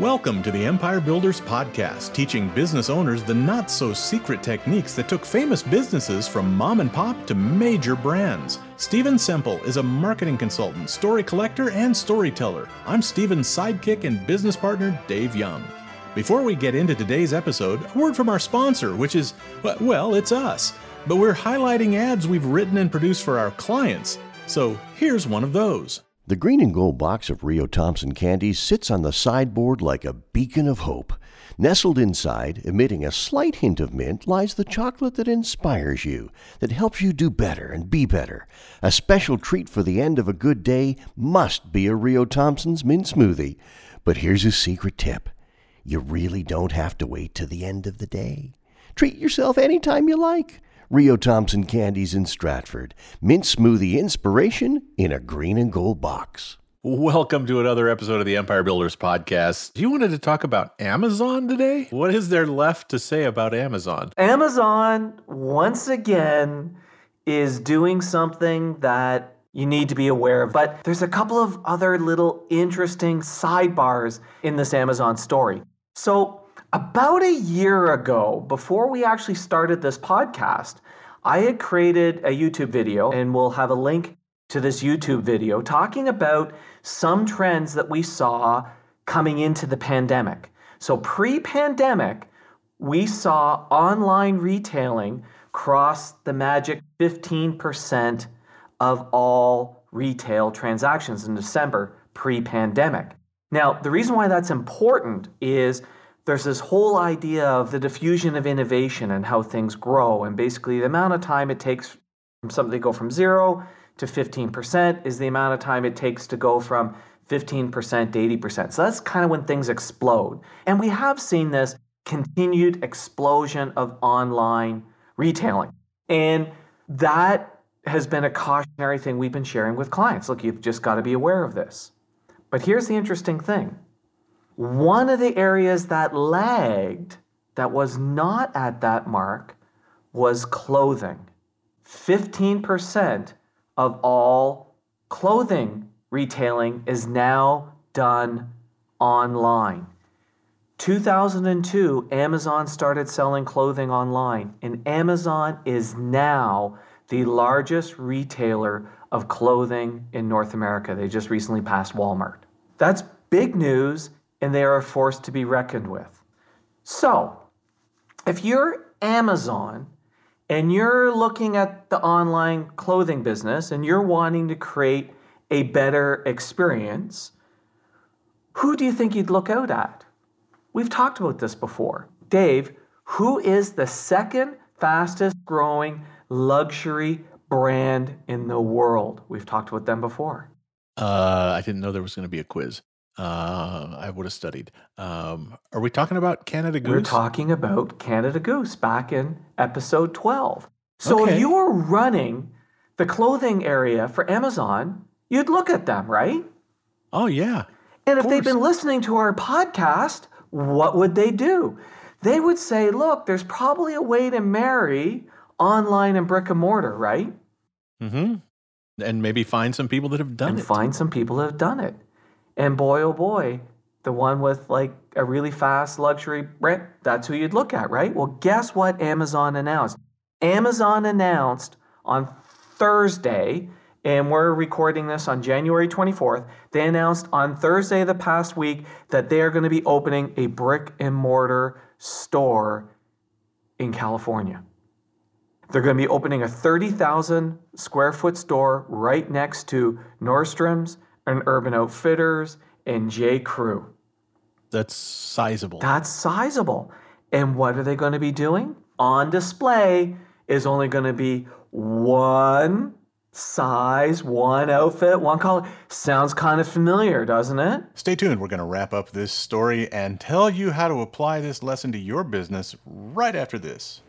Welcome to the Empire Builders Podcast, teaching business owners the not so secret techniques that took famous businesses from mom and pop to major brands. Stephen Semple is a marketing consultant, story collector, and storyteller. I'm Stephen's sidekick and business partner, Dave Young. Before we get into today's episode, a word from our sponsor, which is, well, it's us. But we're highlighting ads we've written and produced for our clients. So here's one of those. The green and gold box of Rheo Thompson candies sits on the sideboard like a beacon of hope. Nestled inside, emitting a slight hint of mint, lies the chocolate that inspires you, that helps you do better and be better. A special treat for the end of a good day must be a Rheo Thompson's mint smoothie. But here's a secret tip you really don't have to wait to the end of the day. Treat yourself anytime you like. Rheo Thompson Candies in Stratford. Mint smoothie inspiration in a green and gold box. Welcome to another episode of the Empire Builders Podcast. You wanted to talk about Amazon today? What is there left to say about Amazon? Amazon, once again, is doing something that you need to be aware of. But there's a couple of other little interesting sidebars in this Amazon story. So, about a year ago, before we actually started this podcast, I had created a YouTube video, and we'll have a link to this YouTube video talking about some trends that we saw coming into the pandemic. So, pre pandemic, we saw online retailing cross the magic 15% of all retail transactions in December pre pandemic. Now, the reason why that's important is there's this whole idea of the diffusion of innovation and how things grow. And basically, the amount of time it takes from something to go from zero to 15% is the amount of time it takes to go from 15% to 80%. So that's kind of when things explode. And we have seen this continued explosion of online retailing. And that has been a cautionary thing we've been sharing with clients. Look, you've just got to be aware of this. But here's the interesting thing one of the areas that lagged, that was not at that mark, was clothing. 15% of all clothing retailing is now done online. 2002, Amazon started selling clothing online, and Amazon is now the largest retailer of clothing in North America. They just recently passed Walmart. That's big news and they are a force to be reckoned with. So, if you're Amazon and you're looking at the online clothing business and you're wanting to create a better experience, who do you think you'd look out at? We've talked about this before. Dave, who is the second fastest growing luxury brand in the world? We've talked about them before. Uh, I didn't know there was going to be a quiz. Uh, I would have studied. Um, are we talking about Canada Goose? We're talking about Canada Goose back in episode 12. So okay. if you were running the clothing area for Amazon, you'd look at them, right? Oh, yeah. And if they've been listening to our podcast, what would they do? They would say, look, there's probably a way to marry online and brick and mortar, right? Mm hmm. And maybe find some people that have done and it. Find some people that have done it. And boy, oh boy, the one with like a really fast luxury brand, that's who you'd look at, right? Well, guess what Amazon announced? Amazon announced on Thursday, and we're recording this on January 24th. They announced on Thursday the past week that they are going to be opening a brick and mortar store in California. They're going to be opening a 30,000 square foot store right next to Nordstrom's and Urban Outfitters and J. Crew. That's sizable. That's sizable. And what are they going to be doing? On display is only going to be one size, one outfit, one color. Sounds kind of familiar, doesn't it? Stay tuned. We're going to wrap up this story and tell you how to apply this lesson to your business right after this.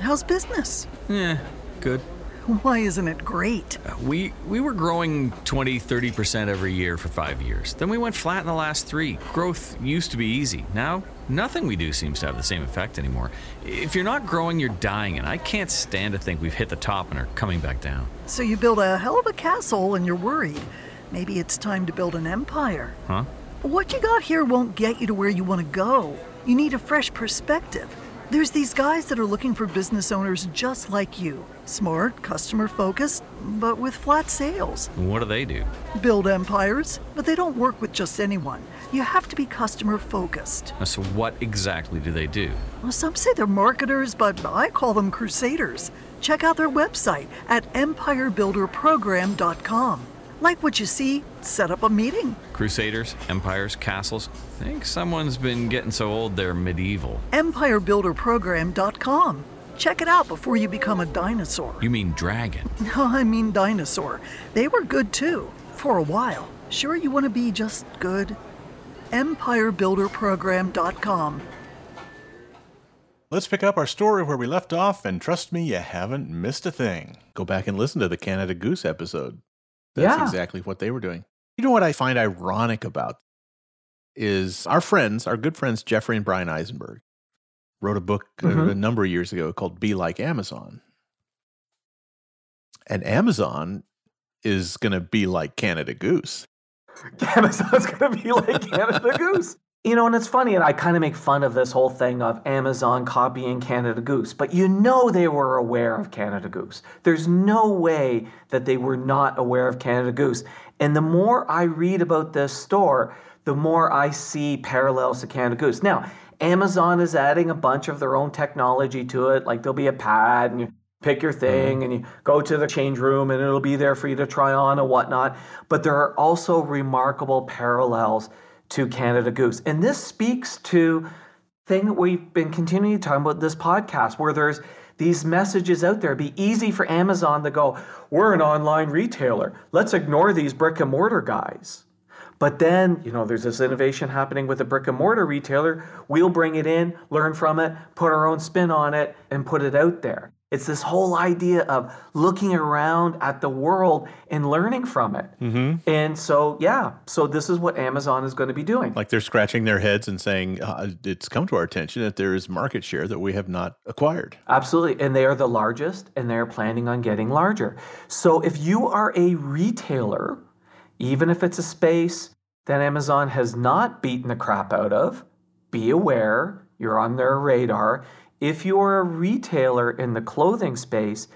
How's business? Yeah, good. Why isn't it great? Uh, we we were growing 20, 30% every year for 5 years. Then we went flat in the last 3. Growth used to be easy. Now, nothing we do seems to have the same effect anymore. If you're not growing, you're dying, and I can't stand to think we've hit the top and are coming back down. So you build a hell of a castle and you're worried. Maybe it's time to build an empire. Huh? What you got here won't get you to where you want to go. You need a fresh perspective. There's these guys that are looking for business owners just like you. Smart, customer focused, but with flat sales. What do they do? Build empires, but they don't work with just anyone. You have to be customer focused. Uh, So, what exactly do they do? Well, some say they're marketers, but I call them crusaders. Check out their website at empirebuilderprogram.com. Like what you see, set up a meeting. Crusaders, empires, castles? think someone's been getting so old they're medieval. empirebuilderprogram.com. Check it out before you become a dinosaur. You mean dragon? No, I mean dinosaur. They were good too, for a while. Sure you want to be just good? empirebuilderprogram.com. Let's pick up our story where we left off, and trust me, you haven't missed a thing. Go back and listen to the Canada Goose episode. That's Yeah. exactly what they were doing. You know what I find ironic about is our friends, our good friends Jeffrey and Bryan Eisenberg, wrote a book uh, Mhm. a number of years ago called Be Like Amazon. And Amazon is going to be like Canada Goose. Amazon's gonna be like Canada Goose. You know, and it's funny, and I kind of make fun of this whole thing of Amazon copying Canada Goose, but you know they were aware of Canada Goose. There's no way that they were not aware of Canada Goose. And the more I read about this store, the more I see parallels to Canada Goose. Now, Amazon is adding a bunch of their own technology to it, like there'll be a pad and you pick your mm-hmm. thing and you go to the change room and it'll be there for you to try on and whatnot. But there are also remarkable parallels to Canada Goose. And this speaks to thing that we've been continuing talking about this podcast where there's these messages out there. It'd be easy for Amazon to go, we're an online retailer. Let's ignore these brick and mortar guys. But then, you know, there's this innovation happening with a brick and mortar retailer. We'll bring it in, learn from it, put our own spin on it, and put it out there. It's this whole idea of looking around at the world and learning from it. And so, yeah, so this is what Amazon is going to be doing. Like they're scratching their heads and saying, uh, it's come to our attention that there is market share that we have not acquired. Absolutely. And they are the largest and they're planning on getting larger. So if you are a retailer, even if it's a space that Amazon has not beaten the crap out of, be aware you're on their radar. If you are a retailer in the clothing space,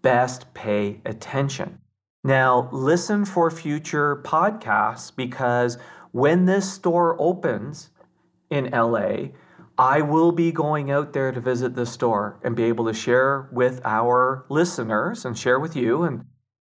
best pay attention. Now, listen for future podcasts because when this store opens, in LA, I will be going out there to visit the store and be able to share with our listeners and share with you and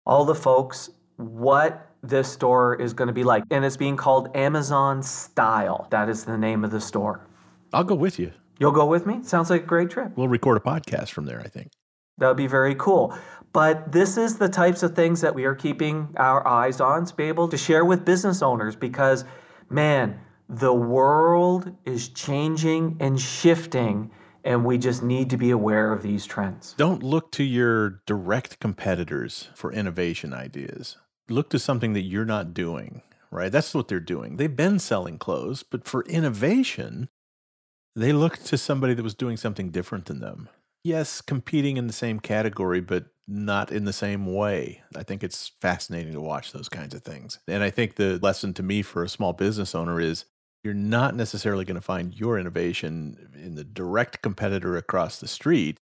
all the folks what this store is going to be like. And it's being called Amazon Style. That is the name of the store. I'll go with you. You'll go with me? Sounds like a great trip. We'll record a podcast from there, I think. That would be very cool. But this is the types of things that we are keeping our eyes on to be able to share with business owners because, man, the world is changing and shifting, and we just need to be aware of these trends. Don't look to your direct competitors for innovation ideas. Look to something that you're not doing, right? That's what they're doing. They've been selling clothes, but for innovation, they looked to somebody that was doing something different than them. Yes, competing in the same category, but not in the same way. I think it's fascinating to watch those kinds of things. And I think the lesson to me for a small business owner is you're not necessarily going to find your innovation in the direct competitor across the street.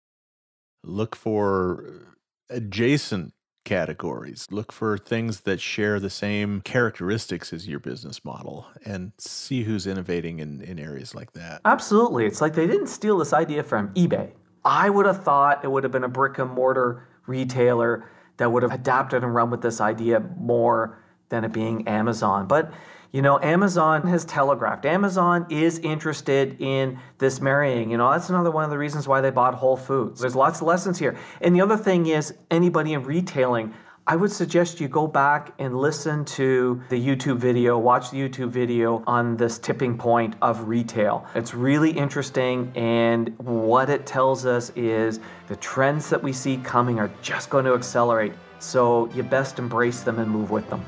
Look for adjacent categories. Look for things that share the same characteristics as your business model and see who's innovating in, in areas like that. Absolutely. It's like they didn't steal this idea from eBay. I would have thought it would have been a brick and mortar retailer that would have adapted and run with this idea more than it being Amazon. But you know, Amazon has telegraphed. Amazon is interested in this marrying. You know, that's another one of the reasons why they bought Whole Foods. There's lots of lessons here. And the other thing is, anybody in retailing, I would suggest you go back and listen to the YouTube video, watch the YouTube video on this tipping point of retail. It's really interesting, and what it tells us is the trends that we see coming are just going to accelerate. So you best embrace them and move with them.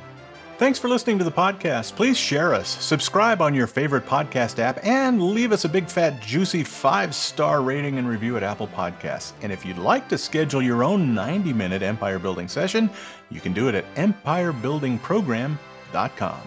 Thanks for listening to the podcast. Please share us, subscribe on your favorite podcast app, and leave us a big, fat, juicy five star rating and review at Apple Podcasts. And if you'd like to schedule your own 90 minute empire building session, you can do it at empirebuildingprogram.com.